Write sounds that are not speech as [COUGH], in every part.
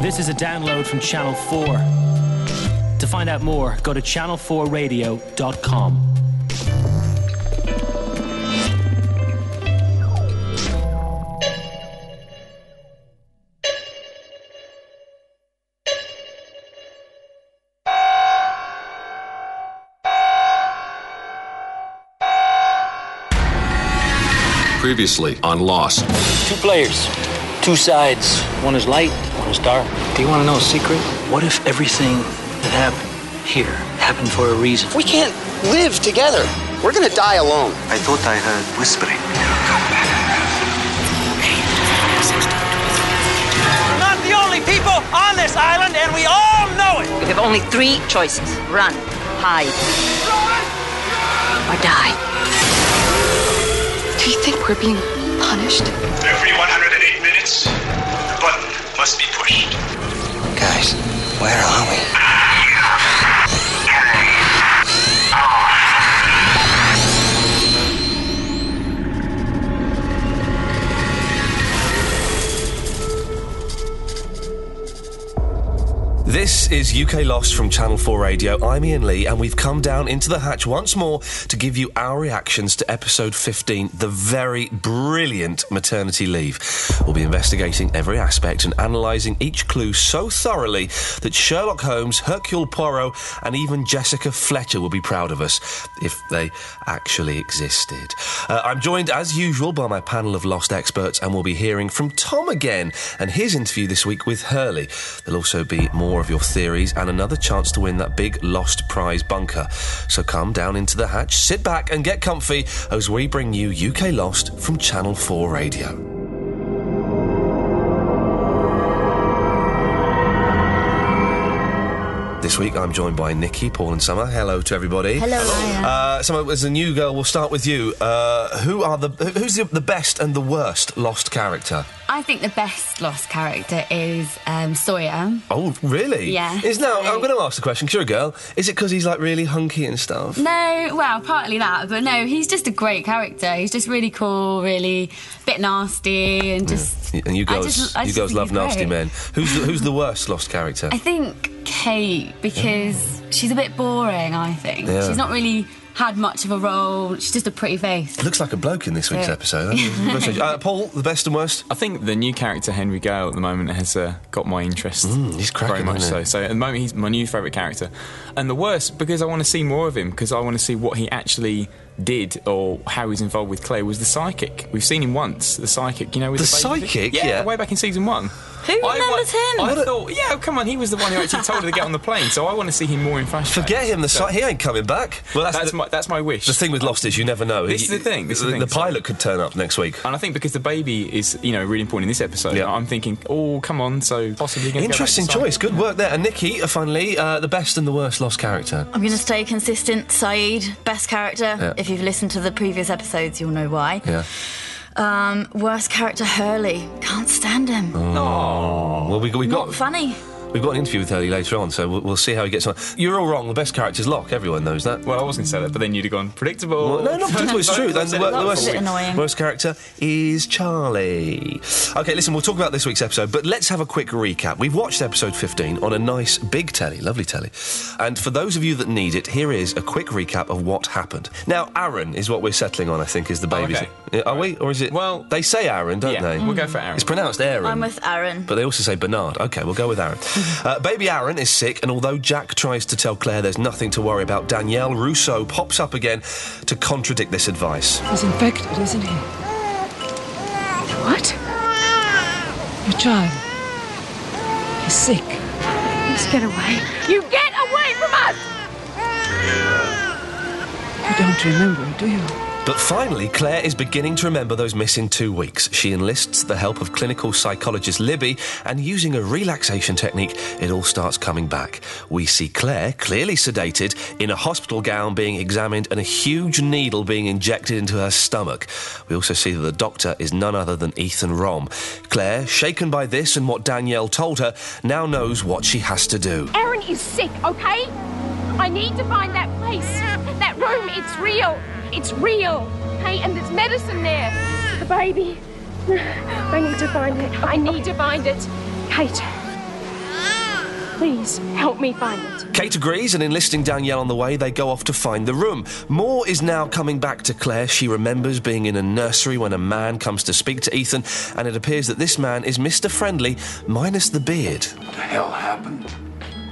This is a download from Channel 4. To find out more, go to channel4radio.com. Previously on Lost. Two players, two sides. One is light, one is dark. Do you want to know a secret? What if everything that happened here happened for a reason? We can't live together. We're gonna die alone. I thought I heard whispering. We're not the only people on this island, and we all know it. You have only three choices run, hide, or die. Do you think we're being punished? Every 108 minutes, the button must be pushed. Guys, where are we? This is UK Lost from Channel 4 Radio. I'm Ian Lee, and we've come down into the hatch once more to give you our reactions to episode 15, the very brilliant maternity leave. We'll be investigating every aspect and analysing each clue so thoroughly that Sherlock Holmes, Hercule Poirot, and even Jessica Fletcher will be proud of us if they actually existed. Uh, I'm joined, as usual, by my panel of Lost experts, and we'll be hearing from Tom again and his interview this week with Hurley. There'll also be more of your theories and another chance to win that big Lost prize bunker. So come down into the hatch, sit back, and get comfy as we bring you UK Lost from Channel 4 Radio. This week I'm joined by Nikki, Paul, and Summer. Hello to everybody. Hello. Uh, Summer, as a new girl, we'll start with you. Uh, who are the who's the, the best and the worst lost character? I think the best lost character is um, Sawyer. Oh, really? Yeah. Is now I'm going to ask the question. 'cause you're a girl. Is it because he's like really hunky and stuff? No, well, partly that, but no, he's just a great character. He's just really cool, really bit nasty, and just. Y- And you I girls, just- I you girls love nasty men. Who's the, who's the worst lost character? I think Kate because she's a bit boring. I think Yeah. she's not really had much of a role. She's just a pretty face. Looks like a bloke in this week's Yeah. episode. [LAUGHS] uh, Paul, the best and worst. I think the new character Henry Gale at the moment has uh, got my interest. Mm, he's cracking, very much isn't so. So at the moment he's my new favourite character, and the worst because I want to see more of him because I want to see what he actually did or how he's involved with Claire was the psychic. We've seen him once, the psychic. You know, with The the, psychic? Yeah, Yeah. way back in season one. Who remembers him? I thought, yeah, come on, he was the one who actually told her to get on the plane. So I want to see him more in fashion. Forget him. The So- si- he ain't coming back. Well, that's, That's the, my that's my wish. the thing with Lost is you never know. This is the thing, this is the thing. the pilot could turn up next week. And I think because the baby is, you know, really important in this episode, Yeah. I'm thinking, oh, come on, so possibly going to Interesting choice. Good work there. And Nikki, uh, finally, uh, the best and the worst lost character. I'm going to stay consistent. Sayid, best character. Yeah. If you've listened to the previous episodes, you'll know why. Yeah. Um, worst character, Hurley. Can't stand him. Oh. Well, we, we Not got funny. We've got an interview with Hurley later on, so we'll, we'll see how he gets on. You're all wrong. The best character's Locke. Everyone knows that. Well, I was going to say that, but then you'd have gone predictable. Well, no, not predictable. It's [LAUGHS] true. Then the, wor- the worst, a bit annoying. worst character is Charlie. Okay, listen, we'll talk about this week's episode, but let's have a quick recap. We've watched episode 15 on a nice big telly, lovely telly. And for those of you that need it, here is a quick recap of what happened. Now, Aaron is what we're settling on, I think, is the baby. okay. Are we? Or is it? Well- they say Aaron, don't Yeah, they? we'll go for Aaron. It's pronounced Aaron. I'm with Aaron. But they also say Bernard. Okay, we'll go with Aaron. Uh, baby Aaron is sick, and although Jack tries to tell Claire there's nothing to worry about, Danielle Rousseau pops up again to contradict this advice. He's infected, isn't he? What? Your child. He's sick. Let's get away. You get away from us! You don't remember, do you? But finally, Claire is beginning to remember those missing two weeks. She enlists the help of clinical psychologist Libby, and using a relaxation technique, it all starts coming back. We see Claire, clearly sedated, in a hospital gown being examined and a huge needle being injected into her stomach. We also see that the doctor is none other than Ethan Rom. Claire, shaken by this and what Danielle told her, now knows what she has to do. Aaron is sick, okay? I need to find that place. That room, it's real. It's real. Okay? And there's medicine there. The baby. [SIGHS] I need to find it. I need to find it. Kate, Please help me find it. Kate agrees, and enlisting Danielle on the way, they go off to find the room. More is now coming back to Claire. She remembers being in a nursery when a man comes to speak to Ethan, and it appears that this man is Mr. Friendly, minus the beard. What the hell happened?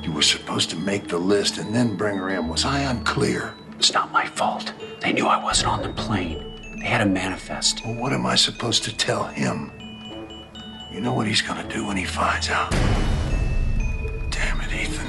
You were supposed to make the list and then bring her in. Was I unclear? It's not my fault. They knew I wasn't on the plane. They had a manifest. Well, what am I supposed to tell him? You know what he's gonna do when he finds out. Damn it, Ethan.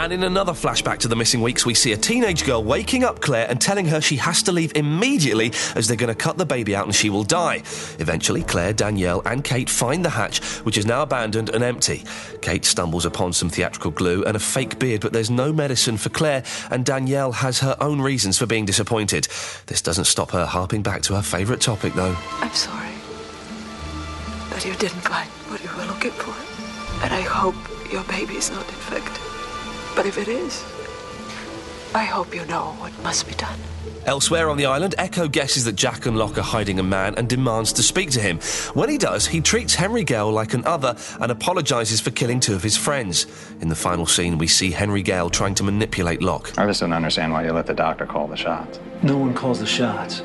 And in another flashback to the missing weeks, we see a teenage girl waking up Claire and telling her she has to leave immediately as they're going to cut the baby out and she will die. Eventually, Claire, Danielle, and Kate find the hatch, which is now abandoned and empty. Kate stumbles upon some theatrical glue and a fake beard, but there's no medicine for Claire, and Danielle has her own reasons for being disappointed. This doesn't stop her harping back to her favourite topic, though. I'm sorry that you didn't find what you were looking for. And I hope your baby is not infected. But if it is, I hope you know what must be done. Elsewhere on the island, Eko guesses that Jack and Locke are hiding a man and demands to speak to him. When he does, he treats Henry Gale like an other and apologises for killing two of his friends. In the final scene, we see Henry Gale trying to manipulate Locke. I just don't understand why you let the doctor call the shots. No one calls the shots.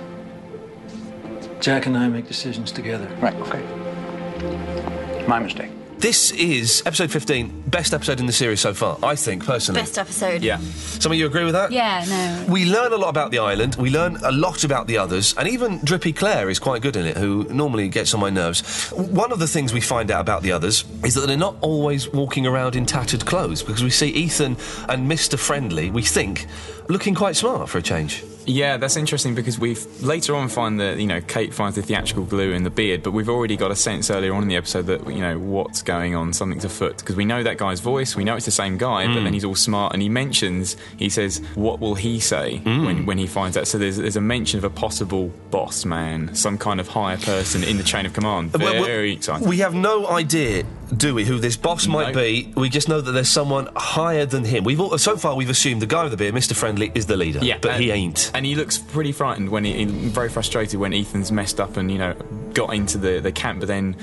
Jack and I make decisions together. Right, okay. My mistake. This is episode 15, best episode in the series so far, I think, personally. Best episode. Yeah. Some of you agree with that? Yeah, no. We learn a lot about the island, we learn a lot about the others, and even Drippy Claire is quite good in it, who normally gets on my nerves. One of the things we find out about the others is that they're not always walking around in tattered clothes, because we see Ethan and Mr. Friendly, we think, looking quite smart for a change. Yeah, that's interesting because we've later on find that you know Kate finds the theatrical glue in the beard, but we've already got a sense earlier on in the episode that you know what's going on, something's afoot because we know that guy's voice, we know it's the same guy, but Mm. then he's all smart and he mentions, he says, what will he say Mm. when when he finds out? So there's there's a mention of a possible boss man, some kind of higher person in the chain of command. Well, well, Very exciting. We have no idea, do we, who this boss might No. be. We just know that there's someone higher than him. We've all, so far we've assumed the guy with the beard, Mr. Friendly, is the leader. Yeah, but and- he ain't. And he looks pretty frightened when he, he- very frustrated when Ethan's messed up and you know got into the, the camp, but then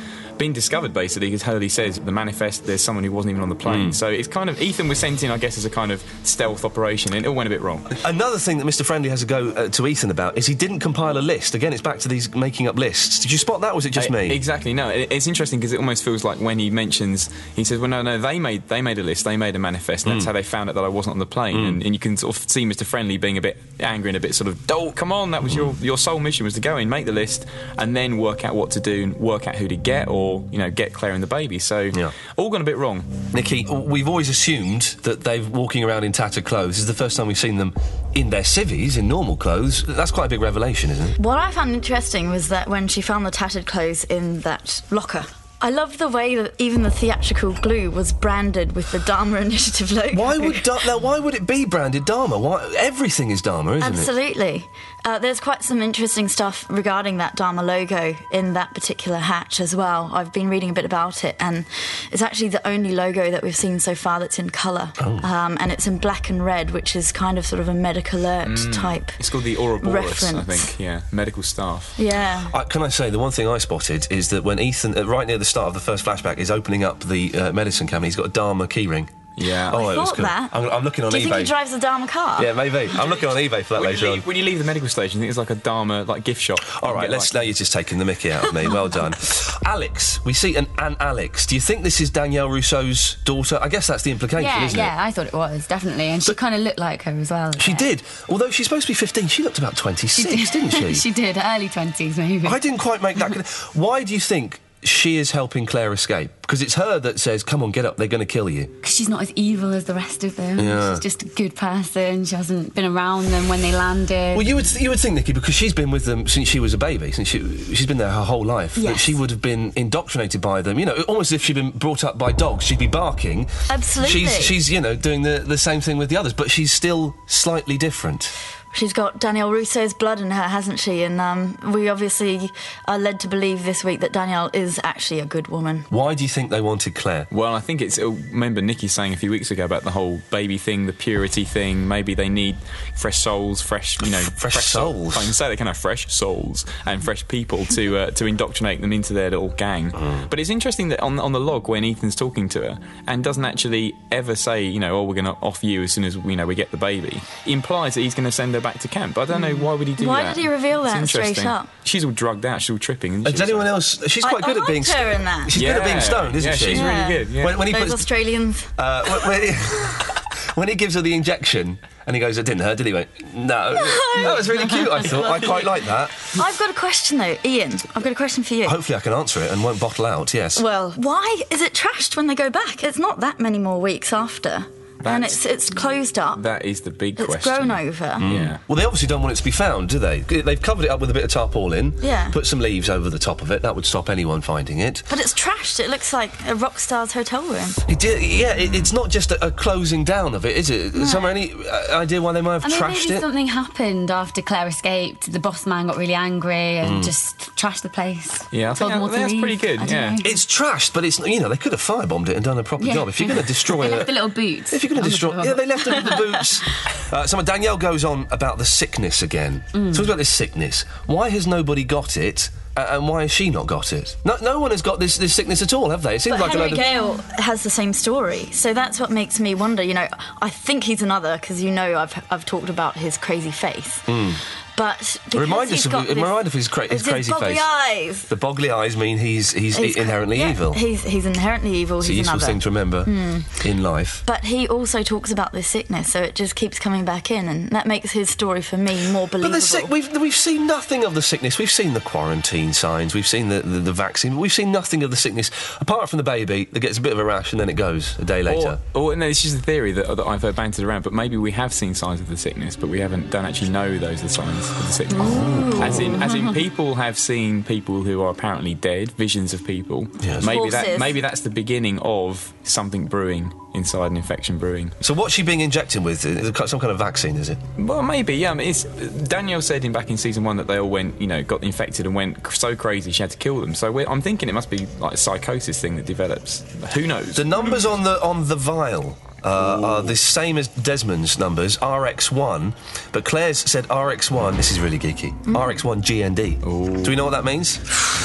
been discovered basically because Hurley says the manifest there's someone who wasn't even on the plane. Mm. So it's kind of Ethan was sent in, I guess, as a kind of stealth operation, and it all went a bit wrong. Another thing that Mr. Friendly has to go uh, to Ethan about is he didn't compile a list. Again, it's back to these making up lists. Did you spot that? or Was it just Uh, me? Exactly. No, it, it's interesting because it almost feels like when he mentions, he says, "Well, no, no, they made they made a list, they made a manifest, and that's Mm. how they found out that I wasn't on the plane." Mm. And, and you can sort of see Mr. Friendly being a bit angry and a bit sort of, "Oh, come on, that was your your sole mission was to go in, make the list, and then work out what to do, and work out who to get, or you know, get Claire and the baby." So yeah. all gone a bit wrong. Nikki, we've always assumed that they're walking around in tattered clothes. This is the first time we've seen them in their civvies, in normal clothes. That's quite a big revelation, isn't it? What I found interesting was that when she found the tattered clothes in that locker, I loved the way that even the theatrical glue was branded with the Dharma [LAUGHS] Initiative logo. Why would da- now? Why would it be branded Dharma? Why everything is Dharma, isn't it? Absolutely. Uh, there's quite some interesting stuff regarding that Dharma logo in that particular hatch as well. I've been reading a bit about it, and it's actually the only logo that we've seen so far that's in colour. Oh. Um, and it's in black and red, which is kind of sort of a medical alert Mm. type. It's called the Ouroboros, I think. Yeah, medical staff. Yeah. I, can I say the one thing I spotted is that when Ethan, uh, right near the start of the first flashback, is opening up the uh, medicine cabinet, he's got a Dharma keyring. Yeah. Oh, I it was thought cool. that. I'm, I'm looking on Do you eBay. think he drives a Dharma car? yeah, maybe. I'm looking on eBay for that When later you, on. when you leave the medical station, I think it's like a Dharma like gift shop. All right, let's. Now you're just taking the Mickey out of me. Well done, [LAUGHS] Alex. We see an, an Alex. Do you think this is Danielle Rousseau's daughter? I guess that's the implication, Yeah, isn't it? yeah, it? I thought it was definitely, and she kind of looked like her as well. She did. Although she's supposed to be 15, she looked about 26, didn't she? [LAUGHS] she did, early twenties maybe. I didn't quite make that. con- [LAUGHS] Why do you think she is helping Claire escape? Because it's her that says, "Come on, get up. They're going to kill you." Because she's not as evil as the rest of them. Yeah. She's just a good person. She hasn't been around them when they landed. Well, you would you would think, Nikki, because she's been with them since she was a baby, since she she's been there her whole life, that she would have been indoctrinated by them. You know, almost as if she'd been brought up by dogs. She'd be barking. Absolutely. She's she's you know doing the the same thing with the others, but she's still slightly different. She's got Danielle Rousseau's blood in her, hasn't she? And um, we obviously are led to believe this week that Danielle is actually a good woman. Why do you think they wanted Claire? Well, I think it's. uh, Remember Nikki saying a few weeks ago about the whole baby thing, the purity thing. Maybe they need fresh souls, fresh, you know, Fresh souls? I can say they can have fresh souls and fresh people to uh, to indoctrinate them into their little gang. Mm. But it's interesting that on on the log when Ethan's talking to her and doesn't actually ever say, you know, oh, we're going to off you as soon as you know we get the baby. Implies that he's going to send her back to camp. I don't know why would he do. Why that. did he reveal It's that straight interesting. up? She's all drugged out. She's all tripping. Isn't Has she? anyone else? She's quite I- good I at being. liked her in that. She's good at being stoned, isn't Yeah, she? she's really good, yeah. When, when he Those puts, Australians. uh, when, when he, [LAUGHS] when he gives her the injection and he goes, "It didn't hurt, did he?" Went, "No." that was really cute. I [LAUGHS] thought. I quite like that. I've got a question though, Ian. I've got a question for you. Hopefully, I can answer it and won't bottle out. Yes. Well, why is it trashed when they go back? It's not that many more weeks after, and it's it's closed up. That is the big It's question. It's grown over. Yeah. Well, they obviously don't want it to be found, do they? They've covered it up with a bit of tarpaulin. Yeah. Put some leaves over the top of it. That would stop anyone finding it. But it's trashed. It looks like a rock star's hotel room. It did, yeah, it, it's not just a, a closing down of it, is it? Is there any uh, idea why they might have I mean, trashed maybe it? something happened after Claire escaped. The boss man got really angry and Mm. just trashed the place. Yeah, I Told think that- that's leave. pretty good, I yeah. know. It's trashed, but it's you know they could have firebombed it and done a proper Yeah. job. If you're going [LAUGHS] to destroy it, the little boots. if you're going to destroy, floor. yeah, they left them with the boots. [LAUGHS] Uh, so Danielle goes on about the sickness again. Mm. Talks about this sickness. Why has nobody got it, uh, and why has she not got it? No, no one has got this this sickness at all, have they? It seems But like a Henry load of. Gale has the same story, so that's what makes me wonder. You know, I think he's another because you know I've I've talked about his crazy face, Mm. But Remind us of got remind of his, cra- his crazy boggly face. eyes. The boggly eyes mean he's he's, He's- inherently yeah, evil. He's he's inherently evil. it's a useful another. thing to remember Hmm. in life. But he also talks about this sickness, so it just keeps coming back in, and that makes his story for me more But believable. the sick, we've we've seen nothing of the sickness. We've seen the quarantine signs. We've seen the, the, the vaccine. We've seen nothing of the sickness apart from the baby that gets a bit of a rash and then it goes a day later. Or, or no, this is a theory that, that I've heard bantered around, but maybe we have seen signs of the sickness, but we haven't don't actually know those are the signs of the sickness. As in, as in, [LAUGHS] people have seen people who are apparently dead, visions of people. Yes. Maybe that maybe that's the beginning of something brewing inside an infection brewing. So what's she being injected with? Is it some kind of vaccine? Is it? Well, maybe, yeah. I mean, it's, Danielle said in back in season one that they all went, you know, got infected and went so crazy she had to kill them. So we're, I'm thinking it must be like a psychosis thing that develops. Who knows? The numbers on the on the vial. Uh, are the same as Desmond's numbers, RX1, but Claire's said RX1. This is really geeky. RX1 GND. Do we know what that means?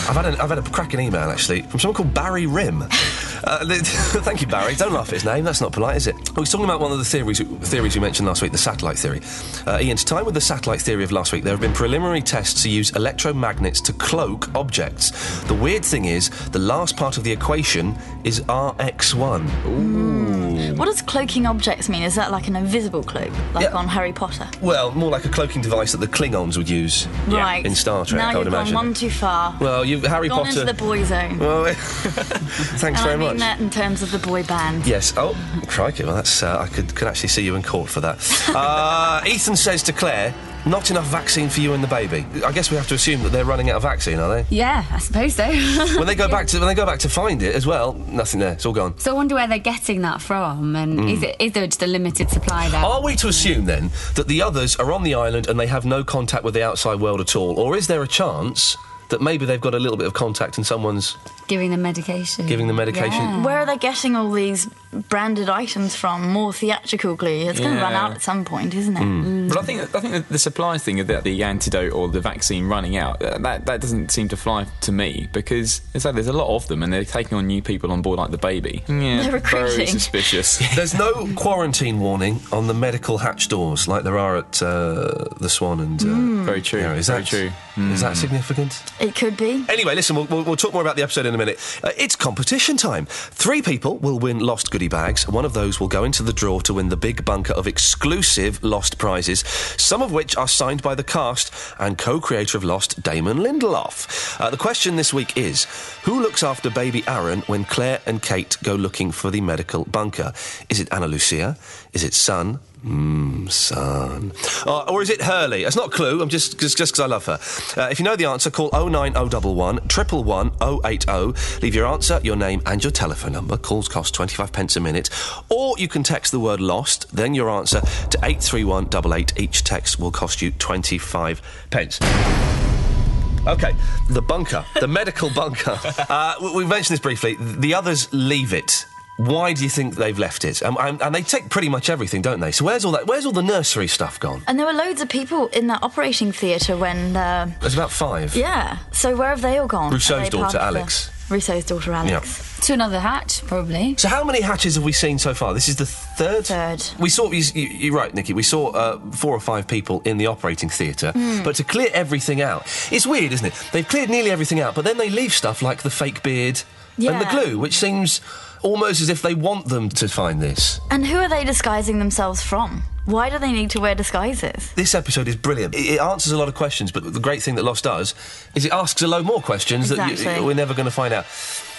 I've had an, I've had a cracking email actually from someone called Barry Rim. Uh, [LAUGHS] thank you, Barry. Don't laugh at his name. That's not polite, is it? I was talking about one of the theories theories we mentioned last week, the satellite theory. Uh, Ian, to tie with the satellite theory of last week, there have been preliminary tests to use electromagnets to cloak objects. The weird thing is, the last part of the equation is RX1. Ooh. What does cloaking objects mean? Is that like an invisible cloak, like Yeah. on Harry Potter? Well, more like a cloaking device that the Klingons would use Right. in Star Trek, Now I would you've imagine. gone one too far. Well, you've Harry gone Potter. into the boy zone. Well, [LAUGHS] thanks and very I mean much. that in terms of the boy band. Yes. Oh, crikey. Well, that's. Uh, I could could actually see you in court for that. [LAUGHS] Uh, Ethan says to Claire, "Not enough vaccine for you and the baby." I guess we have to assume that they're running out of vaccine, are they? Yeah, I suppose so. when they go [LAUGHS] back to when they go back to find it as well, nothing there. It's all gone. so I wonder where they're getting that from, and Mm. is it is there just a limited supply there? Are we to assume then that the others are on the island and they have no contact with the outside world at all, or is there a chance that maybe they've got a little bit of contact and someone's Giving them medication. Giving them medication. Yeah. Where are they getting all these branded items from? More theatrical glue. It's going to run out at some point, isn't it? Hmm. But I think I think that the supplies thing of the, the antidote or the vaccine running out uh, that that doesn't seem to fly to me because it's like there's a lot of them and they're taking on new people on board like the baby. Yeah, They're recruiting. very [LAUGHS] suspicious. [LAUGHS] There's no quarantine warning on the medical hatch doors like there are at uh, the Swan and. Uh, Mm. Very true. Is very that true. Is that significant? It could be. Anyway, listen, we'll, we'll, we'll talk more about the episode in a minute. Uh, it's competition time. Three people will win lost goodie bags. One of those will go into the draw to win the big bunker of exclusive lost prizes, some of which are signed by the cast and co creator of Lost, Damon Lindelof. Uh, the question this week is Who looks after baby Aaron when Claire and Kate go looking for the medical bunker? Is it Ana Lucia? Is it Sun? Mmm, Sun. Uh, or is it Hurley? It's not Clue. I'm just just because I love her. Uh, if you know the answer, call 09011 111 080. Leave your answer, your name, and your telephone number. Calls cost 25 pence a minute. Or you can text the word lost, then your answer to 83188. Each text will cost you 25 pence. Okay, the bunker, the medical bunker. [LAUGHS] Uh, we- we mentioned this briefly. The others leave it. Why do you think they've left it? Um, and, and they take pretty much everything, don't they? So where's all that? Where's all the nursery stuff gone? And there were loads of people in that operating theatre when. Uh, There's about five. yeah. So where have they all gone? Rousseau's Are they part daughter, of the- Alex. Rousseau's daughter, Alex. To another hatch, probably. So how many hatches have we seen so far? This is the third. Third. We saw. You, you, you're right, Nikki. We saw uh, four or five people in the operating theatre, Hmm. but to clear everything out, it's weird, isn't it? They've cleared nearly everything out, but then they leave stuff like the fake beard and the glue, which seems almost as if they want them to find this. And who are they disguising themselves from? Why do they need to wear disguises? This episode is brilliant. It, it answers a lot of questions, but the great thing that Lost does is it asks a load more questions that you, we're never going to find out.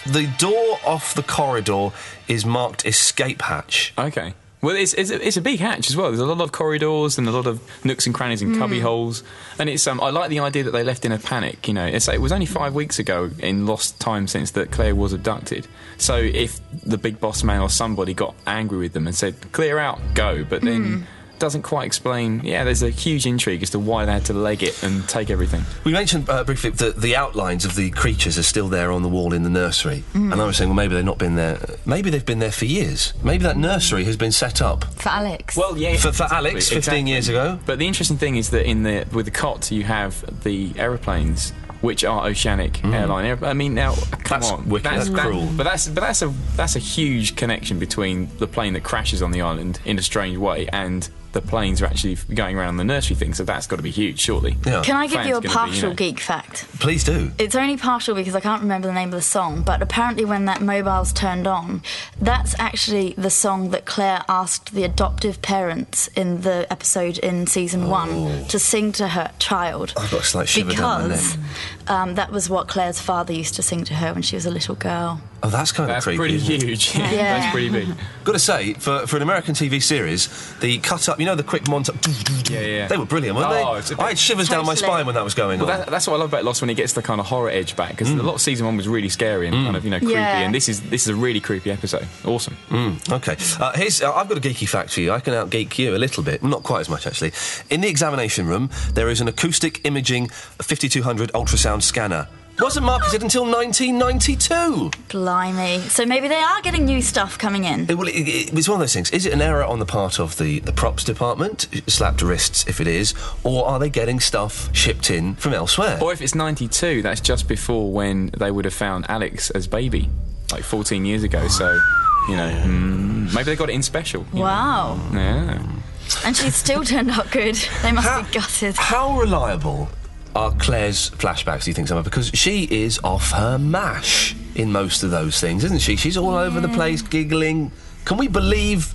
The door off the corridor is marked escape hatch. Okay. Well, it's, it's, a, it's a big hatch as well. There's a lot of corridors and a lot of nooks and crannies and cubby Mm. holes. And it's um, I like the idea that they left in a panic. You know, it's, it was only five weeks ago in lost time since that Claire was abducted. So if the big boss man or somebody got angry with them and said clear out, go, but then Mm. Doesn't quite explain. Yeah, there's a huge intrigue as to why they had to leg it and take everything. We mentioned uh, briefly that the outlines of the creatures are still there on the wall in the nursery. Mm. And I was saying, well, maybe they've not been there. Maybe they've been there for years. Maybe that nursery has been set up. For Alex. Well, yeah, For, for exactly, Alex, 15 exactly. years ago. But the interesting thing is that in the with the cot you have the aeroplanes. Which are oceanic airline? aer- I mean, now come Mm. That's on, wicked, that's that- cruel. But that's but that's a that's a huge connection between the plane that crashes on the island in a strange way and the planes are actually going around the nursery thing. So that's got to be huge, surely. Can I give you a Plan's gonna be, partial know- geek fact? Please do. It's only partial because I can't remember the name of the song, but apparently when that mobile's turned on, that's actually the song that Claire asked the adoptive parents in the episode in season one oh. to sing to her child. I've got a slight shiver down my because neck. Um, that was what Claire's father used to sing to her when she was a little girl. Oh, that's kind That's of creepy. pretty huge. [LAUGHS] Yeah. that's pretty big. Got to say, for, for an American TV series, the cut up, you know, the quick montage. Yeah, yeah. They were brilliant, weren't Oh, they? it's a bit- I had shivers down my spine when that was going Well, on. that, that's what I love about Lost when it gets the kind of horror edge back because Mm. a lot of season one was really scary and kind of you know creepy, Yeah. and this is this is a really creepy episode. Awesome. Mm, okay. Uh, here's, uh, I've got a geeky fact for you. I can out geek you a little bit. Not quite as much, actually. In the examination room, there is an acoustic imaging 5200 ultrasound scanner. Wasn't marketed until 1992. Blimey. So maybe they are getting new stuff coming in. It, well, it, it, it's one of those things. Is it an error on the part of the, the props department, slapped wrists if it is, or are they getting stuff shipped in from elsewhere? Or if it's ninety two, that's just before when they would have found Alex as baby, like fourteen years ago. So you know, mm, maybe they got it in special. you know. Wow. Yeah. And she's still turned out good. They must be gutted. How reliable are Claire's flashbacks, do you think, Summer? Because she is off her mash in most of those things, isn't she? She's all over the mm. place, giggling. Can we believe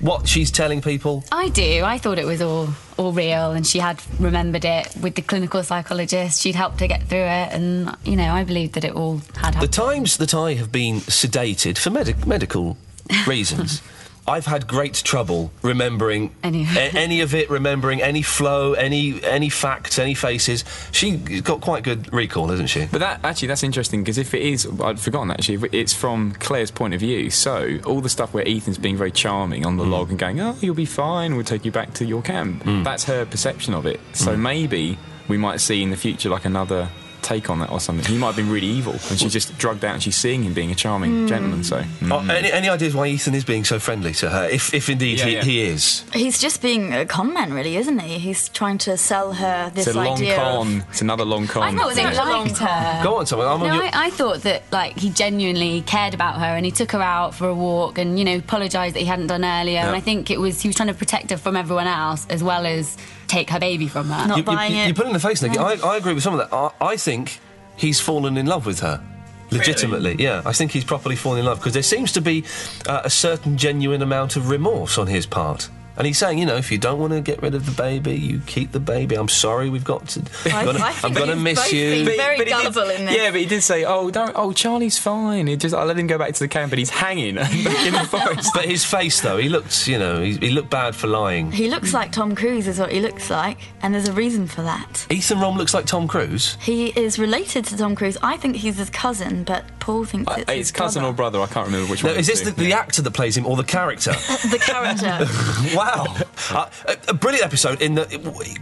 what she's telling people? I do. I thought it was all all real, and she had remembered it with the clinical psychologist. She'd helped her get through it, and you know, I believed that it all had happened. The times that I have been sedated for medi- medical reasons. [LAUGHS] I've had great trouble remembering Any of a- any of it, remembering any flow, any any facts, any faces. She's got quite good recall, hasn't she? But that actually that's interesting because if it is, I'd forgotten actually. if It's from Claire's point of view. So all the stuff where Ethan's being very charming on the Mm. log and going, "Oh, you'll be fine. We'll take you back to your camp." That's her perception of it. So Mm. maybe we might see in the future like another take on that or something. He might have been really evil, and she's just drugged out, and she's seeing him being a charming Mm. gentleman. So Oh, any, any ideas why Ethan is being so friendly to her? If, if indeed Yeah, he, yeah. he is. He's just being a con man, really, isn't he? He's trying to sell her this it's a long idea con. of. It's another long con. I thought they liked her. Go on, someone. I'm on your- I, I thought that like he genuinely cared about her, and he took her out for a walk, and you know, apologised that he hadn't done earlier. And I think it was he was trying to protect her from everyone else, as well as take her baby from her. Not you, buying you, it. You put it in the face, Nikki. I, I agree with some of that. I, I think he's fallen in love with her. Legitimately, yeah. I think he's properly fallen in love because there seems to be uh, a certain genuine amount of remorse on his part. And he's saying, you know, if you don't want to get rid of the baby, you keep the baby. I'm sorry, we've got to. [LAUGHS] I- I'm gonna, I think I'm gonna miss both you. been very But he did- gullible in this. Yeah, but he did say, "Oh, don't. Oh, Charlie's fine. It just I let him go back to the camp, but he's hanging [LAUGHS] back in the [LAUGHS] forest." But his face, though, he looked, you know, he, he looked bad for lying. He looks like Tom Cruise, is what he looks like, and there's a reason for that. Ethan Rom looks like Tom Cruise. He is related to Tom Cruise. I think he's his cousin, but Paul thinks it's, it's his cousin brother. or brother. I can't remember which Now, one. is this the, the actor that plays him or the character? [LAUGHS] the character. [LAUGHS] wow. Uh, a, a brilliant episode in that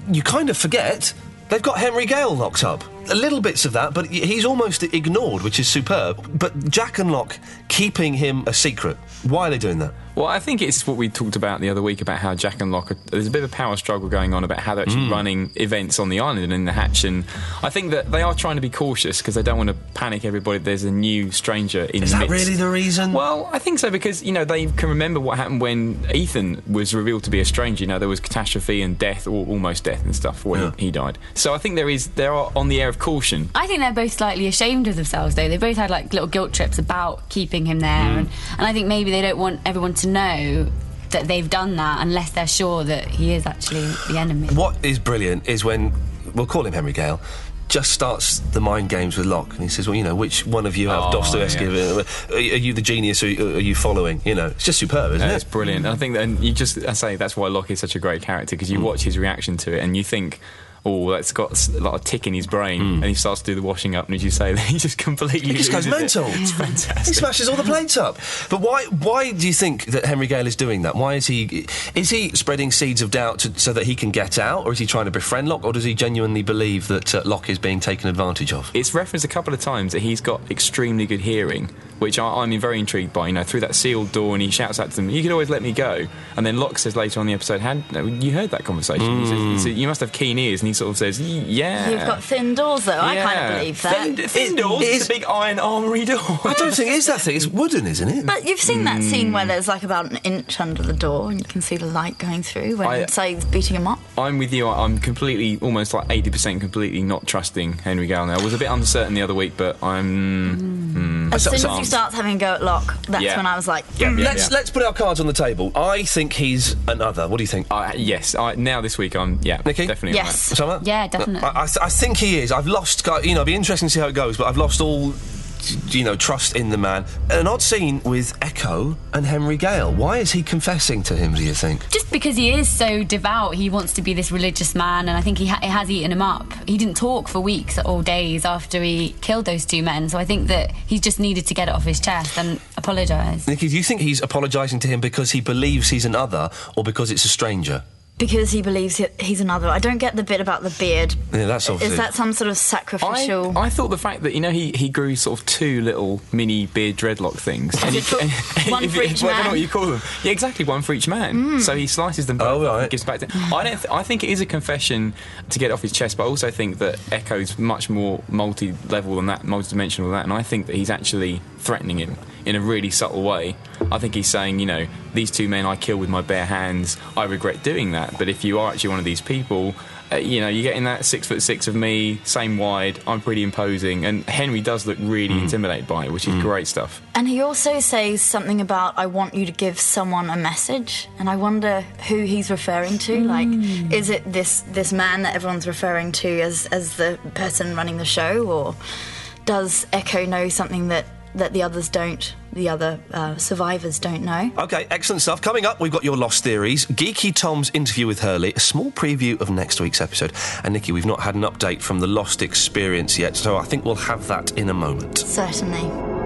you kind of forget they've got Henry Gale locked up. A little bits of that, but he's almost ignored, which is superb. But Jack and Locke keeping him a secret. Why are they doing that? Well, I think it's what we talked about the other week about how Jack and Locke. Are, there's a bit of a power struggle going on about how they're actually Mm. running events on the island and in the hatch, and I think that they are trying to be cautious because they don't want to panic everybody. There's a new stranger in Is the that midst. really the reason? Well, I think so because you know they can remember what happened when Ethan was revealed to be a stranger. You know there was catastrophe and death, or almost death and stuff when he died. So I think there is they are on the air of caution. I think they're both slightly ashamed of themselves, though. They both had like little guilt trips about keeping him there, Mm. and, and I think maybe they don't want everyone to know that they've done that unless they're sure that he is actually the enemy. What is brilliant is when, we'll call him Henry Gale, just starts the mind games with Locke. And he says, well, you know, which one of you have Oh, Dostoevsky, yeah. uh, are you the genius or are you following? You know, it's just superb, isn't Yeah, it? It's brilliant. And I think that and you just I say that's why Locke is such a great character because you watch his reaction to it and you think. Oh, that's got s- a lot of tick in his brain, and he starts to do the washing up. And as you say, [LAUGHS] he just completely He just goes loses it. mental. It's fantastic. He smashes all the plates up. But why? Why do you think that Henry Gale is doing that? Why is he? Is he spreading seeds of doubt to, so that he can get out, or is he trying to befriend Locke, or does he genuinely believe that uh, Locke is being taken advantage of? It's referenced a couple of times that he's got extremely good hearing, which I, I'm very intrigued by. You know, through that sealed door, and he shouts out to them, "You could always let me go." And then Locke says later on the episode, "Had you heard that conversation?" He says- He says, "You must have keen ears," and he sort of says, "Yeah." You've got thin doors, though. I kind of believe that. Thin, thin doors. It's a big iron armory door. I don't think it is that thing. It's wooden, isn't it? But you've seen that Mm. scene where there's like about an inch under the door and you can see the light going through when I- Sayid's beating him up. I'm with you. I- I'm completely, almost like 80% completely not trusting Henry Gale now. I was a bit uncertain the other week, but I'm. Mm. As soon as he starts having a go at Locke, that's Yeah. when I was like, Yeah, mm. yeah, let's let's put our cards on the table. I think he's another. What do you think? Uh, yes, I, now this week I'm yeah, Nikki? definitely. Yes. that. Summer? Yeah, definitely. I, I, th- I think he is. I've lost. You know, it'll be interesting to see how it goes. But I've lost all. You know, trust in the man. An odd scene with Eko and Henry Gale. Why is he confessing to him? Do you think? Just because he is so devout, he wants to be this religious man, and I think he ha- it has eaten him up. He didn't talk for weeks or days after he killed those two men, so I think that he just needed to get it off his chest and apologise. Nikki, do you think he's apologising to him because he believes he's an other, or because it's a stranger? Because he believes he- he's another. I don't get the bit about the beard. Yeah, that's obviously. Is that some sort of sacrificial? I, I thought the fact that you know he, he grew sort of two little mini beard dreadlock things. Is he, [LAUGHS] one if for it- each well, I don't know man? what you call them. Yeah, exactly one for each man. Mm. So he slices them both up and gives back to. I don't. Th- I think it is a confession to get off his chest, but I also think that Eko's much more multi-level than that, multi-dimensional than that, and I think that he's actually threatening him in a really subtle way. I think he's saying, you know, these two men I kill with my bare hands. I regret doing that, but if you are actually one of these people. Uh, you know, you're getting that six foot six of me, same wide. I'm pretty imposing, and Henry does look really Hmm. intimidated by it, which is great stuff. And he also says something about, I want you to give someone a message. And I wonder who he's referring to. Like, is it this, this man that everyone's referring to as, as the person running the show? Or does Eko know something that, that the others don't, the other uh, survivors don't know? Okay, excellent stuff. Coming up, we've got your Lost Theories, Geeky Tom's interview with Hurley, a small preview of next week's episode. And Nikki, we've not had an update from the Lost experience yet, so I think we'll have that in a moment. Certainly.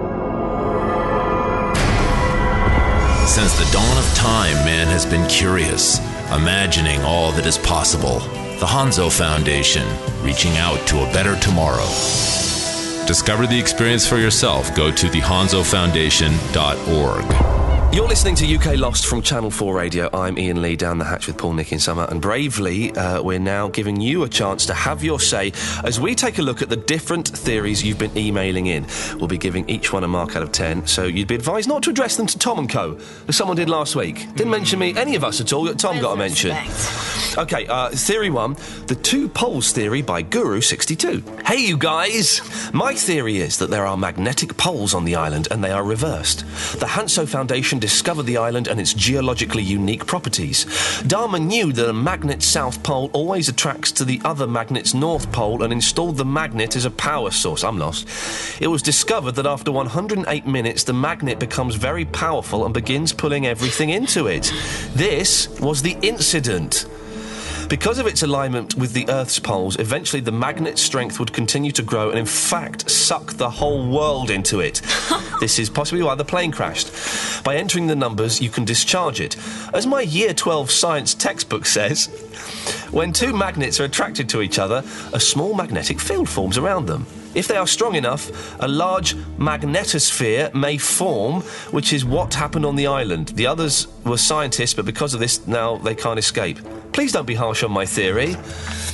Since the dawn of time, man has been curious, imagining all that is possible. The Hanso Foundation, reaching out to a better tomorrow. Discover the experience for yourself. Go to thehansofoundation.org. You're listening to UK Lost from Channel 4 Radio. I'm Ian Lee, down the hatch with Paul, Nick, in Summer. And bravely, uh, we're now giving you a chance to have your say as we take a look at the different theories you've been emailing in. We'll be giving each one a mark out of 10, so you'd be advised not to address them to Tom and Co., as someone did last week. Didn't mention me, any of us at all, Tom got a mention. Okay, uh, theory one the two poles theory by Guru62. Hey, you guys! My theory is that there are magnetic poles on the island and they are reversed. The Hanso Foundation discovered the island and its geologically unique properties. Dharma knew that a magnet's south pole always attracts to the other magnet's north pole and installed the magnet as a power source. I'm lost. It was discovered that after 108 minutes, the magnet becomes very powerful and begins pulling everything into it. This was the incident. Because of its alignment with the Earth's poles, eventually the magnet's strength would continue to grow and, in fact, suck the whole world into it. [LAUGHS] this is possibly why the plane crashed. By entering the numbers, you can discharge it. As my Year 12 science textbook says, when two magnets are attracted to each other, a small magnetic field forms around them. If they are strong enough, a large magnetosphere may form, which is what happened on the island. The others were scientists, but because of this, now they can't escape. Please don't be harsh on my theory.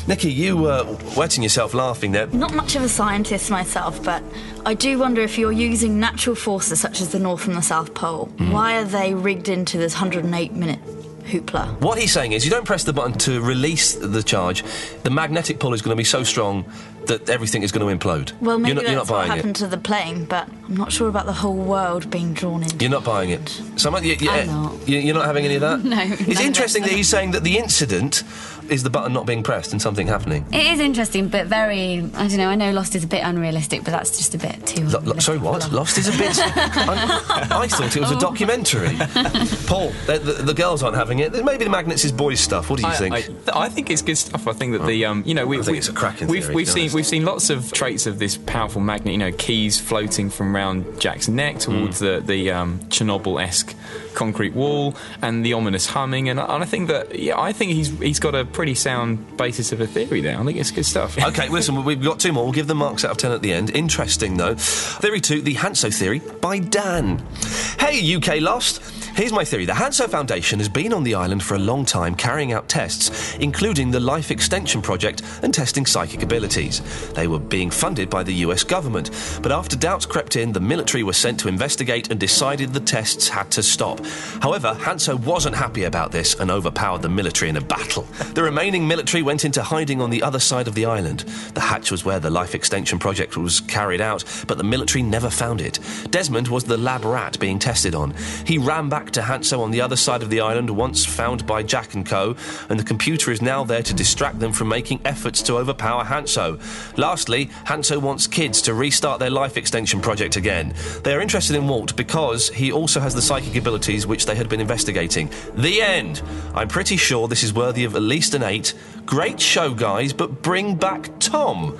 Nikki, you were wetting yourself laughing there. Not much of a scientist myself, but I do wonder if you're using natural forces such as the North and the South Pole, Mm. why are they rigged into this 108 minute hoopla? What he's saying is, you don't press the button to release the charge. The magnetic pull is going to be so strong that everything is going to implode. Well, maybe you're not, that's you're not what buying happened it. to the plane, but I'm not sure about the whole world being drawn into You're not buying it. Some, you, you, I'm not. You, you're not having any of that. [LAUGHS] No, It's no, interesting that he's saying that the incident is the button not being pressed and something happening. It is interesting, but very. I don't know. I know Lost is a bit unrealistic, but that's just a bit too. Lo- lo- sorry, what? Lost is a bit. [LAUGHS] I, I thought it was Oh. a documentary. [LAUGHS] Paul, the, the, the girls aren't having it. Maybe the magnets is boys' stuff. What do you I, think? I, I think it's good stuff. I think that the um, you know we, I think we, it's a cracking we've theory, we've seen we've seen lots of traits of this powerful magnet. You know, keys floating from around Jack's neck towards Mm. the the um, Chernobyl-esque concrete wall and the ominous humming. And, I- and I think that yeah, I think he's he's got a pretty sound basis of a theory there. I think it's good stuff. Okay, [LAUGHS] listen, we've got two more. We'll give them marks out of 10 at the end. Interesting, though. Theory two, the Hanso theory by Dan. Hey, UK Lost. Here's my theory. The Hanso Foundation has been on the island for a long time carrying out tests, including the Life Extension Project and testing psychic abilities. They were being funded by the US government, but after doubts crept in, the military were sent to investigate and decided the tests had to stop. However, Hanso wasn't happy about this and overpowered the military in a battle. The remaining military went into hiding on the other side of the island. The hatch was where the Life Extension Project was carried out, but the military never found it. Desmond was the lab rat being tested on. He ran back to Hanso on the other side of the island, once found by Jack and Co., and the computer is now there to distract them from making efforts to overpower Hanso. Lastly, Hanso wants kids to restart their life extension project again. They are interested in Walt because he also has the psychic abilities which they had been investigating. The end! I'm pretty sure this is worthy of at least an 8. Great show, guys, but bring back Tom!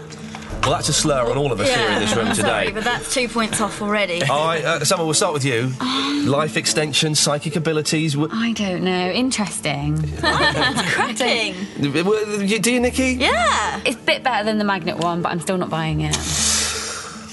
Well, that's a slur on all of us here in this room today. Sorry, but that's two points off already. [LAUGHS] All right, uh, Summer, we'll start with you. Life extension, psychic abilities. w- I don't know. Interesting. [LAUGHS] cracking. [LAUGHS] Do you, Nikki? Yeah. It's a bit better than the magnet one, but I'm still not buying it.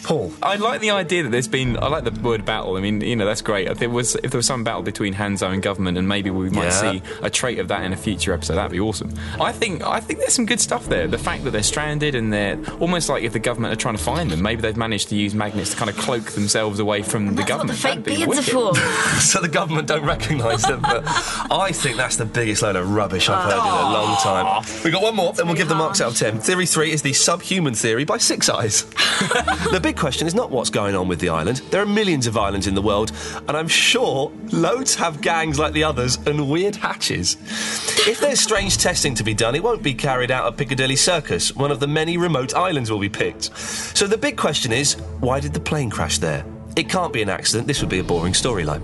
Paul. I like the idea that there's been. I like the word battle. I mean, you know, that's great. If there was, if there was some battle between Hanso and government, and maybe we might Yeah. see a trait of that in a future episode, that'd be awesome. I think, I think there's some good stuff there. The fact that they're stranded and they're almost like if the government are trying to find them, maybe they've managed to use magnets to kind of cloak themselves away from the That's what the government. fake That'd be beards are for. [LAUGHS] so the government don't recognise them. But I think that's the biggest load of rubbish I've heard in a long time. We've got one more, then we'll give the marks out of 10. Theory 3 is the subhuman theory by Six Eyes. [LAUGHS] the big question is not what's going on with the island. There are millions of islands in the world, and I'm sure loads have gangs like the others and weird hatches. If there's strange testing to be done, it won't be carried out at Piccadilly Circus. One of the many remote islands will be picked. So the big question is why did the plane crash there? It can't be an accident, this would be a boring storyline.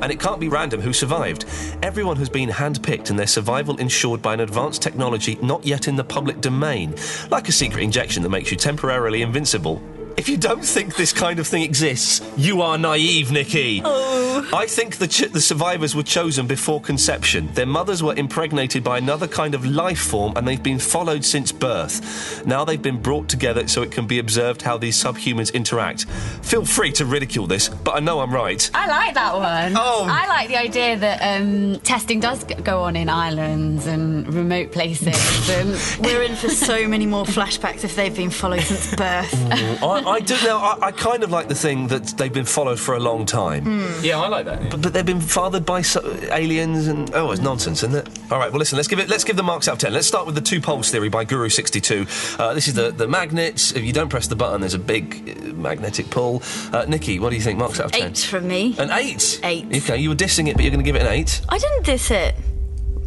And it can't be random who survived. Everyone has been handpicked and their survival ensured by an advanced technology not yet in the public domain, like a secret injection that makes you temporarily invincible. If you don't think this kind of thing exists, you are naive, Nikki. Oh. I think the, ch- the survivors were chosen before conception. Their mothers were impregnated by another kind of life form and they've been followed since birth. Now they've been brought together so it can be observed how these subhumans interact. Feel free to ridicule this, but I know I'm right. I like that one. Oh. I like the idea that um, testing does go on in islands and remote places. and [LAUGHS] We're in for so many more flashbacks if they've been followed since birth. I, I do now. I, I kind of like the thing that they've been followed for a long time. Yeah, I like that. yeah. But, but they've been fathered by so, aliens and oh, it's nonsense, isn't it? All right, well, listen, let's give it. Let's give the marks out of ten. Let's start with the two poles theory by Guru sixty two. Uh, this is the the magnets. If you don't press the button, there's a big uh, magnetic pull. Uh, Nikki, what do you think? Marks out of ten. Eight from me. An eight. Eight. Okay, you were dissing it, but you're going to give it an eight. I didn't diss it.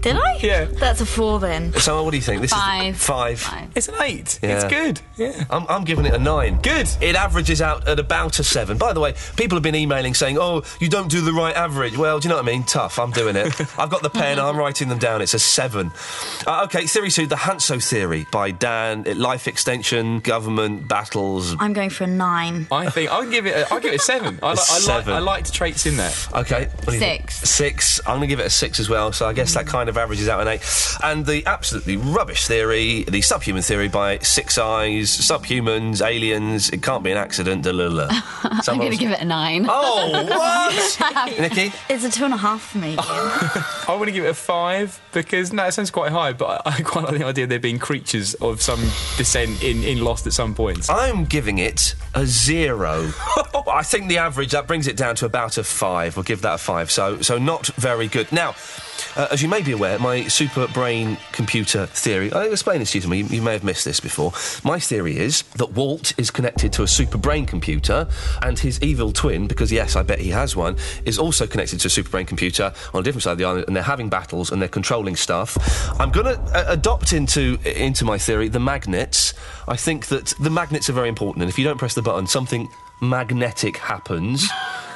Did I? Yeah. That's a four then. So, what do you think? This Five. is five. It's an eight. Yeah. It's good. Yeah. I'm, I'm giving it a nine. Good. It averages out at about a seven. By the way, people have been emailing saying, "Oh, you don't do the right average." Well, do you know what I mean? Tough. I'm doing it. [LAUGHS] I've got the pen. I'm writing them down. It's a seven. Uh, okay, theory two: the Hanso theory by Dan. Life extension, government battles. I'm going for a nine. I think I'll give it. A, I'll give it a seven. I, [LAUGHS] li- I like. seven. I liked traits in there. Okay. what do you think? Six. Six. I'm going to give it a six as well. So I guess that kind of averages out an eight. And the absolutely rubbish theory, the subhuman theory by Six Eyes, subhumans, aliens. It can't be an accident. Da, la, la. [LAUGHS] I'm going to give it a nine. Oh, what? [LAUGHS] Nikki? It's a two and a half for me. [LAUGHS] I want to give it a five because no, it sounds quite high, but I, I quite like the idea of there being creatures of some descent in, in Lost at some points. I'm giving it a zero. I think the average that brings it down to about a five. We'll give that a five. So, so not very good. Now, uh, as you may be aware, my super brain computer theory. I'll explain this to you. To me. You, may have missed this before. My theory is that Walt is connected to a super brain computer, and his evil twin, because yes, I bet he has one, is also connected to a super brain computer on a different side of the island, and they're having battles and they're controlling stuff. I'm going to uh, adopt into into my theory the magnets. I think that the magnets are very important, and if you don't press the button, something magnetic happens.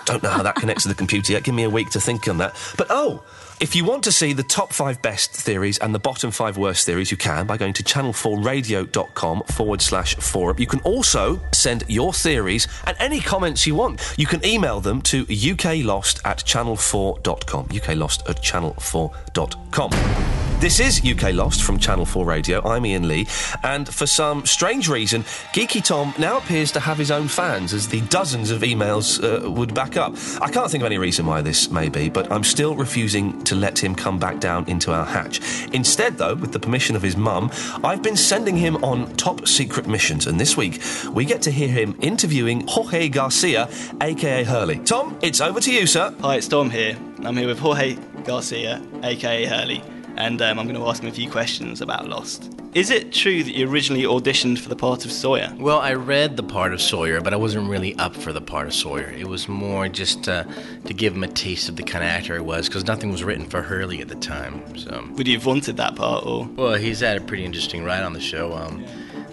Don't know how that connects to the computer yet. Give me a week to think on that. But oh, if you want to see the top five best theories and the bottom five worst theories, you can by going to channel4radio.com forward slash forum. You can also send your theories and any comments you want. You can email them to uklost at channel4.com. uklost at channel4.com. This is UK Lost from Channel 4 Radio. I'm Ian Lee, and for some strange reason, Geeky Tom now appears to have his own fans, as the dozens of emails uh, would back up. I can't think of any reason why this may be, but I'm still refusing to let him come back down into our hatch. Instead, though, with the permission of his mum, I've been sending him on top secret missions, and this week we get to hear him interviewing Jorge Garcia, aka Hurley. Tom, it's over to you, sir. Hi, it's Tom here. I'm here with Jorge Garcia, aka Hurley, and um, I'm going to ask him a few questions about Lost. Is it true that you originally auditioned for the part of Sawyer? Well, I read the part of Sawyer, but I wasn't really up for the part of Sawyer. It was more just uh, to give him a taste of the kind of actor he was, because nothing was written for Hurley at the time. So, would you have wanted that part, or? Well, he's had a pretty interesting ride on the show. Um,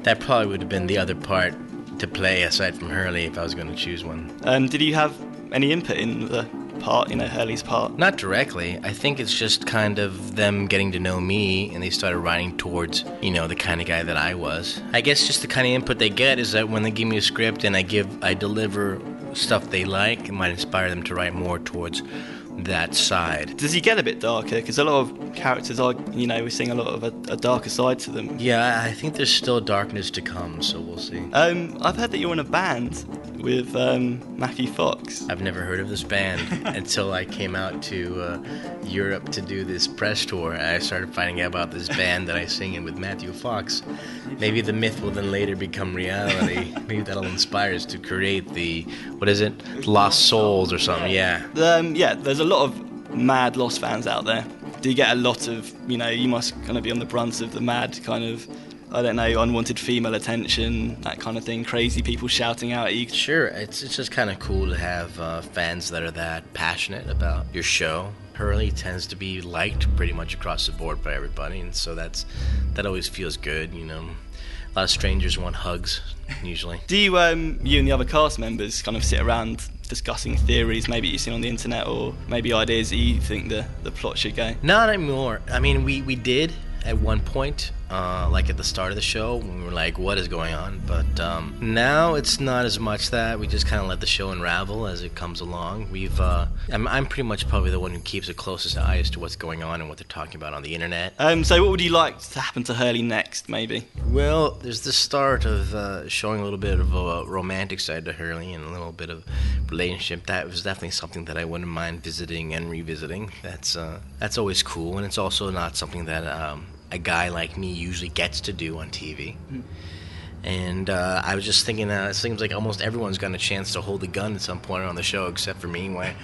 That probably would have been the other part to play aside from Hurley if I was going to choose one. Um, did you have any input in the part, you know, Hurley's part? Not directly. I think it's just kind of them getting to know me and they started writing towards, you know, the kind of guy that I was. I guess just the kind of input they get is that when they give me a script and I give I deliver stuff they like, it might inspire them to write more towards that side. Does he get a bit darker? Because a lot of characters are, you know, we're seeing a lot of a, a darker side to them. Yeah, I think there's still darkness to come, so we'll see. Um, I've heard that you're in a band with um, Matthew Fox. I've never heard of this band [LAUGHS] until I came out to uh, Europe to do this press tour. I started finding out about this band that I sing in with Matthew Fox. Maybe the myth will then later become reality. [LAUGHS] Maybe that'll inspire us to create the what is it, Lost Souls or something? Yeah. Um, yeah, there's a lot of mad Lost fans out there. Do you get a lot of, you know, you must kind of be on the brunt of the mad kind of I don't know, unwanted female attention, that kind of thing, crazy people shouting out at you. Sure, it's, it's just kind of cool to have uh, fans that are that passionate about your show. Hurley tends to be liked pretty much across the board by everybody, and so that's that always feels good, you know. A lot of strangers want hugs, usually. [LAUGHS] Do you, um, you and the other cast members kind of sit around discussing theories maybe you've seen on the internet or maybe ideas that you think the, the plot should go? Not anymore. I mean, we, we did at one point, uh, like at the start of the show, when we were like, what is going on? But um, now it's not as much that. We just kind of let the show unravel as it comes along. We've, uh, I'm, I'm pretty much probably the one who keeps the closest eye as to what's going on and what they're talking about on the internet. Um, so, what would you like to happen to Hurley next, maybe? Well, there's the start of uh, showing a little bit of a romantic side to Hurley and a little bit of relationship. That was definitely something that I wouldn't mind visiting and revisiting. That's uh, that's always cool, and it's also not something that um, a guy like me usually gets to do on TV. And uh, I was just thinking that it seems like almost everyone's gotten a chance to hold a gun at some point on the show, except for me. Why,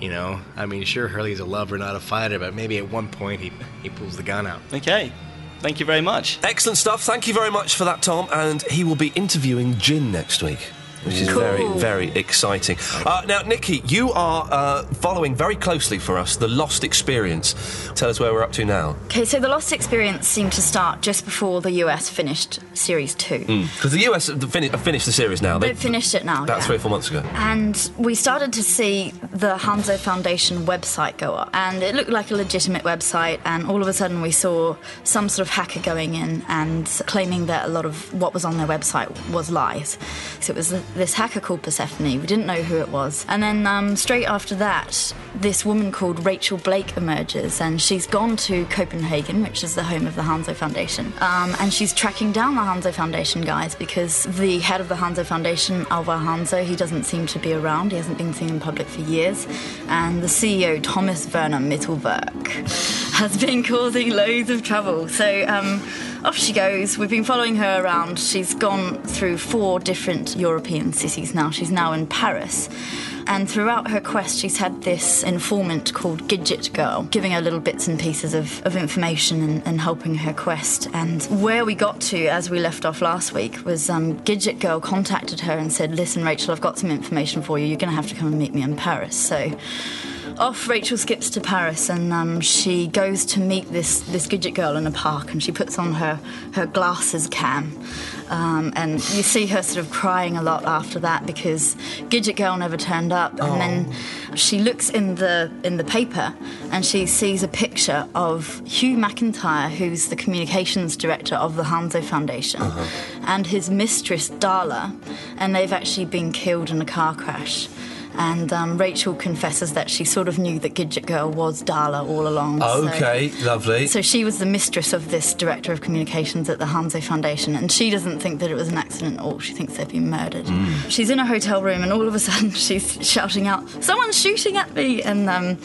you know, I mean, sure, Hurley's a lover, not a fighter, but maybe at one point he he pulls the gun out. Okay. Thank you very much. Excellent stuff. Thank you very much for that, Tom. And he will be interviewing Jin next week. Which is Cool. very, very exciting. Uh, now, Nikki, you are uh, following very closely for us the Lost Experience. Tell us where we're up to now. Okay, so the Lost Experience seemed to start just before the US finished Series 2. Because the US have fin- finished the series now. They've finished it now, About yeah. three or four months ago. And we started to see the Hanso Foundation website go up. And it looked like a legitimate website. And all of a sudden, we saw some sort of hacker going in and claiming that a lot of what was on their website was lies. So it was this hacker called Persephone. We didn't know who it was. And then um, straight after that, this woman called Rachel Blake emerges. And she's gone to Copenhagen, which is the home of the Hanso Foundation. Um, and she's tracking down the Hanso Foundation guys because the head of the Hanso Foundation, Alvar Hanso, he doesn't seem to be around. He hasn't been seen in public for years. And the CEO, Thomas Werner Mittelwerk, [LAUGHS] has been causing loads of trouble. So um, off she goes. We've been following her around. She's gone through four different European cities now. She's now in Paris. And throughout her quest, she's had this informant called Gidget Girl, giving her little bits and pieces of, of information and, and helping her quest. And where we got to, as we left off last week, was um, Gidget Girl contacted her and said, Listen, Rachel, I've got some information for you. You're going to have to come and meet me in Paris. So off Rachel skips to Paris and um, she goes to meet this this Gidget girl in a park and she puts on her her glasses cam. Um, and you see her sort of crying a lot after that because Gidget girl never turned up. And then she looks in the in the paper and she sees a picture of Hugh McIntyre who's the communications director of the Hanso Foundation and his mistress Darla and they've actually been killed in a car crash and um, Rachel confesses that she sort of knew that Gidget Girl was Darla all along. so- Okay, lovely. So she was the mistress of this director of communications at the Hanso Foundation, and she doesn't think that it was an accident at all. She thinks they've been murdered. Mm. She's in a hotel room, and all of a sudden [LAUGHS] she's shouting out, "Someone's shooting at me!" And um,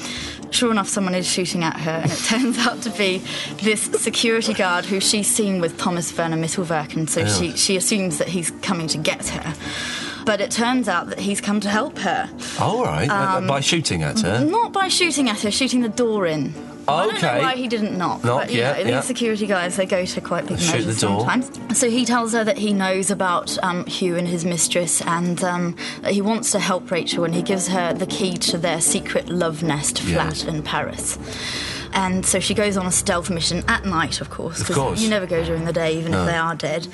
sure enough, someone is shooting at her, and it [LAUGHS] turns out to be this security guard who she's seen with Thomas Werner Mittelwerk, and so she she assumes that he's coming to get her. But it turns out that he's come to help her. All right. uh, Um, by shooting at her. Not by shooting at her, shooting the door in. I don't know Okay. why he didn't knock. Knock, but, you yeah, know, yeah. These security guys, they go to quite big Shoot the measures door. sometimes. So he tells her that he knows about um, Hugh and his mistress and um, that he wants to help Rachel and he gives her the key to their secret love nest flat Yes. in Paris. And so she goes on a stealth mission at night, of course. Of 'cause course. You never go during the day, even No. if they are dead.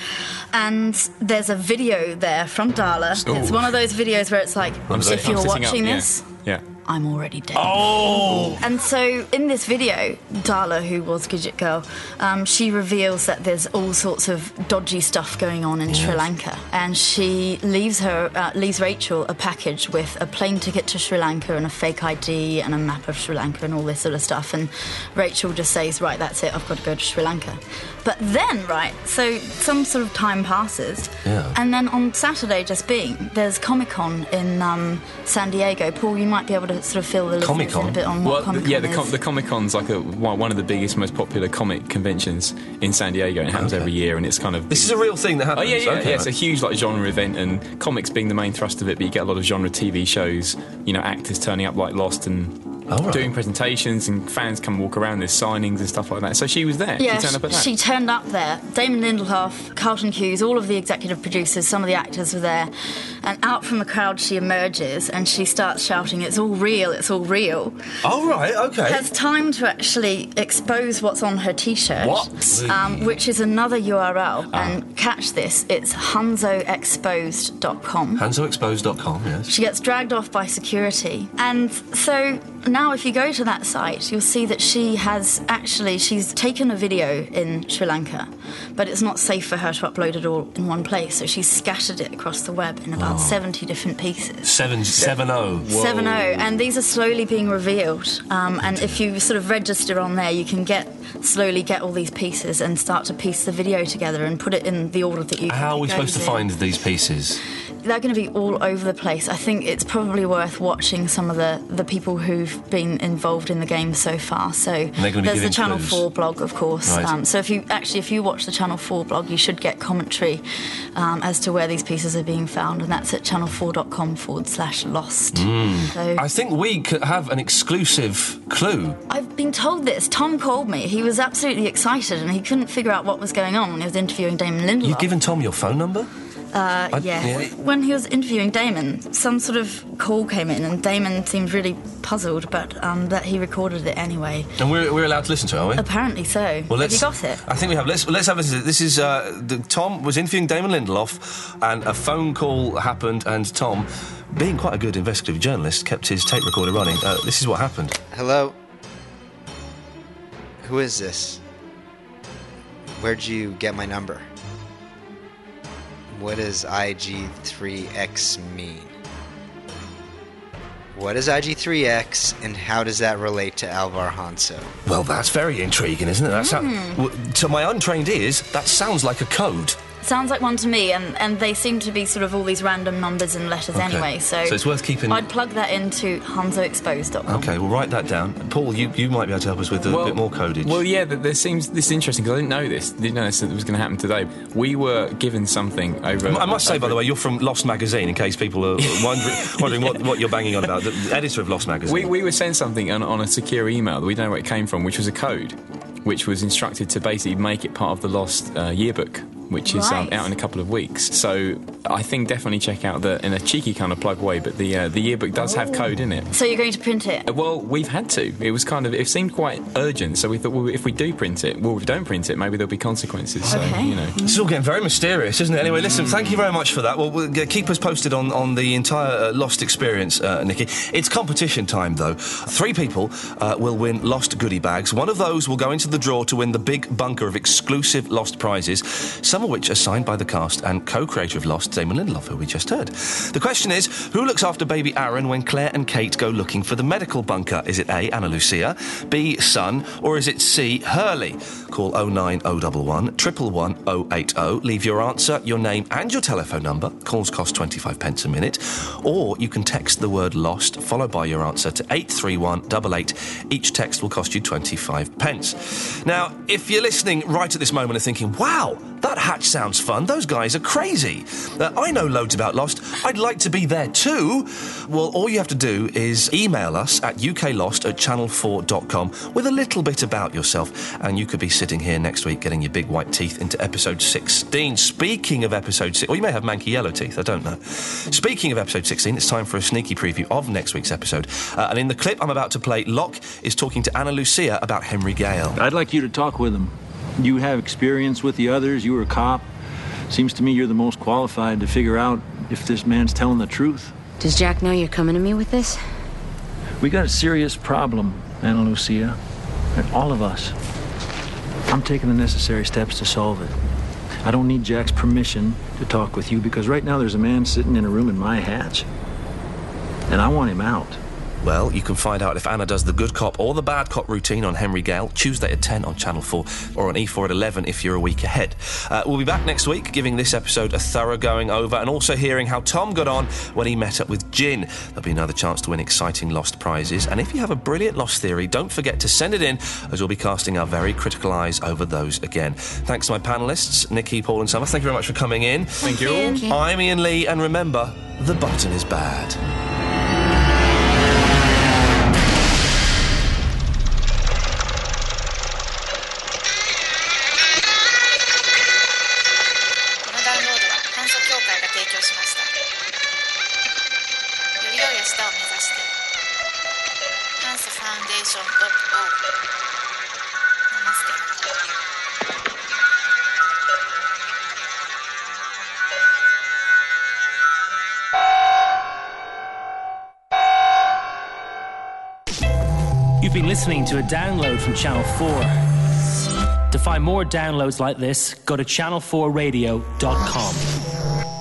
And there's a video there from Darla. It's one of those videos where it's like, if you're sitting up, watching yeah. this, Yeah. I'm already dead. Oh! And so in this video, Darla, who was Gidget Girl, um, she reveals that there's all sorts of dodgy stuff going on in Sri Lanka, and she leaves her uh, leaves Rachel a package with a plane ticket to Sri Lanka and a fake ID and a map of Sri Lanka and all this sort of stuff. And Rachel just says, "Right, that's it. I've got to go to Sri Lanka." But then, right, so some sort of time passes, Yeah. and then on Saturday, just being, there's Comic Con in um, San Diego. Paul, you might be able to sort of fill the listeners Comic-Con? a bit on Well, Comic Con the, yeah, the, com- the Comic Con's like a, one one of the biggest, most popular comic conventions in San Diego. and It happens every year, and it's kind of This is a real thing that happens. Oh happens. yeah, yeah, Okay, yeah. It's a huge like genre event, and comics being the main thrust of it. But you get a lot of genre TV shows. You know, actors turning up like Lost and Oh, right. doing presentations, and fans come walk around. There's signings and stuff like that. So she was there. Yeah, she turned up at that. she turned up there. Damon Lindelof, Carlton Cuse, all of the executive producers, some of the actors were there. And out from the crowd, she emerges and she starts shouting, It's all real, it's all real. All right, okay. Has time to actually expose what's on her t shirt. What? Um, which is another URL. Ah. And catch this it's hansoexposed.com. HansoExposed.com, yes. She gets dragged off by security. And so now if you go to that site, you'll see that she has actually she's taken a video in Sri Lanka, but it's not safe for her to upload it all in one place. So she's scattered it across the web in about Oh. 70 different pieces. Seven, seven oh. Seven oh, and these are slowly being revealed. Um, and if you sort of register on there, you can get slowly get all these pieces and start to piece the video together and put it in the order that you. How are we supposed to find these pieces? They're going to be all over the place. I think it's probably worth watching some of the, the people who've been involved in the game so far. So they're gonna be there's the Channel clues. 4 blog, of course. Right. Um, so if you actually if you watch the Channel 4 blog, you should get commentary um, as to where these pieces are being found, and that's at channel4.com forward slash lost. Mm. So- I think we could have an exclusive clue. I've been told this. Tom called me. He was absolutely excited, and he couldn't figure out what was going on when he was interviewing Damon Lindelof. You've given Tom your phone number? Uh, I- yeah. yeah. When he was interviewing Damon, some sort of call came in, and Damon seemed really puzzled, but um, that he recorded it anyway. And we're, we're allowed to listen to it, are we? Apparently so. Well, Have let's. you got it? I think we have. Let's let's have a listen. This is uh, the, Tom was interviewing Damon Lindelof, and a phone call happened, and Tom, being quite a good investigative journalist, kept his tape recorder running. Uh, this is what happened. Hello? Who is this? Where'd you get my number? What does IG3X mean? What is IG3X and how does that relate to Alvar Hanso? Well, that's very intriguing, isn't it? That sou- Hmm. to my untrained ears, that sounds like a code. Sounds like one to me, and, and they seem to be sort of all these random numbers and letters Okay. anyway. So, So it's worth keeping- I'd plug that into hansoexposed.com. Okay, we'll write that down. Paul, you, you might be able to help us with a bit more codage. Well, yeah, th- there seems this is interesting because I didn't know this. Didn't know this that was going to happen today. We were given something over. I must say, by the way, you're from Lost Magazine, in case people are [LAUGHS] wondering, wondering what, what you're banging on about. The editor of Lost Magazine. We, we were sent something on, on a secure email that we don't know where it came from, which was a code, which was instructed to basically make it part of the Lost uh, yearbook, which is um, out in a couple of weeks. So I think definitely check out the in a cheeky kind of plug way, but the uh, the yearbook does have code in it. So you're going to print it? Uh, Well, we've had to. It was kind of. It seemed quite urgent, so we thought, well, if we do print it, well, if we don't print it, maybe there'll be consequences. So you know. This is all getting very mysterious, isn't it? Anyway, listen, thank you very much for that. Well, we'll keep us posted on, on the entire uh, Lost experience, uh, Nikki. It's competition time, though. Three people uh, will win Lost goodie bags. One of those will go into the draw to win the big bunker of exclusive Lost prizes, some of which are signed by the cast and co-creator of Lost, Damon Lindelof, who we just heard. The question is, who looks after baby Aaron when Claire and Kate go looking for the medical bunker? Is it A, Ana Lucia, B, Sun, or is it C, Hurley? Call 09011 111 080. Leave your answer, your name, and your telephone number. Calls cost 25 pence a minute. Or you can text the word lost, followed by your answer to 83188. Each text will cost you 25 pence. Now, if you're listening right at this moment and thinking, wow, that hatch sounds fun, those guys are crazy. Uh, I know loads about Lost. I'd like to be there too. Well, all you have to do is email us at uklost at channel4.com with a little bit about yourself, and you could be sitting here next week getting your big white teeth into episode 16. Speaking of episode 6, or you may have manky yellow teeth, I don't know. Speaking of episode 16, it's time for a sneaky preview of next week's episode. Uh, and in the clip I'm about to play, Locke is talking to Ana Lucia about Henry Gale. I'd like you to talk with him. You have experience with the others. You were a cop. Seems to me you're the most qualified to figure out if this man's telling the truth. Does Jack know you're coming to me with this? We got a serious problem, Ana Lucia. And all of us. I'm taking the necessary steps to solve it. I don't need Jack's permission to talk with you because right now there's a man sitting in a room in my hatch. And I want him out. Well, you can find out if Ana does the good cop or the bad cop routine on Henry Gale, Tuesday at 10 on Channel 4, or on E4 at 11 if you're a week ahead. Uh, we'll be back next week, giving this episode a thorough going over and also hearing how Tom got on when he met up with Jin. There'll be another chance to win exciting Lost prizes. And if you have a brilliant Lost theory, don't forget to send it in, as we'll be casting our very critical eyes over those again. Thanks to my panellists, Nikki, Paul, and Summer. Thank you very much for coming in. Thank you. Thank you. I'm Ian Lee, and remember, the button is bad. Listening to a download from Channel 4. To find more downloads like this, go to channel4radio.com.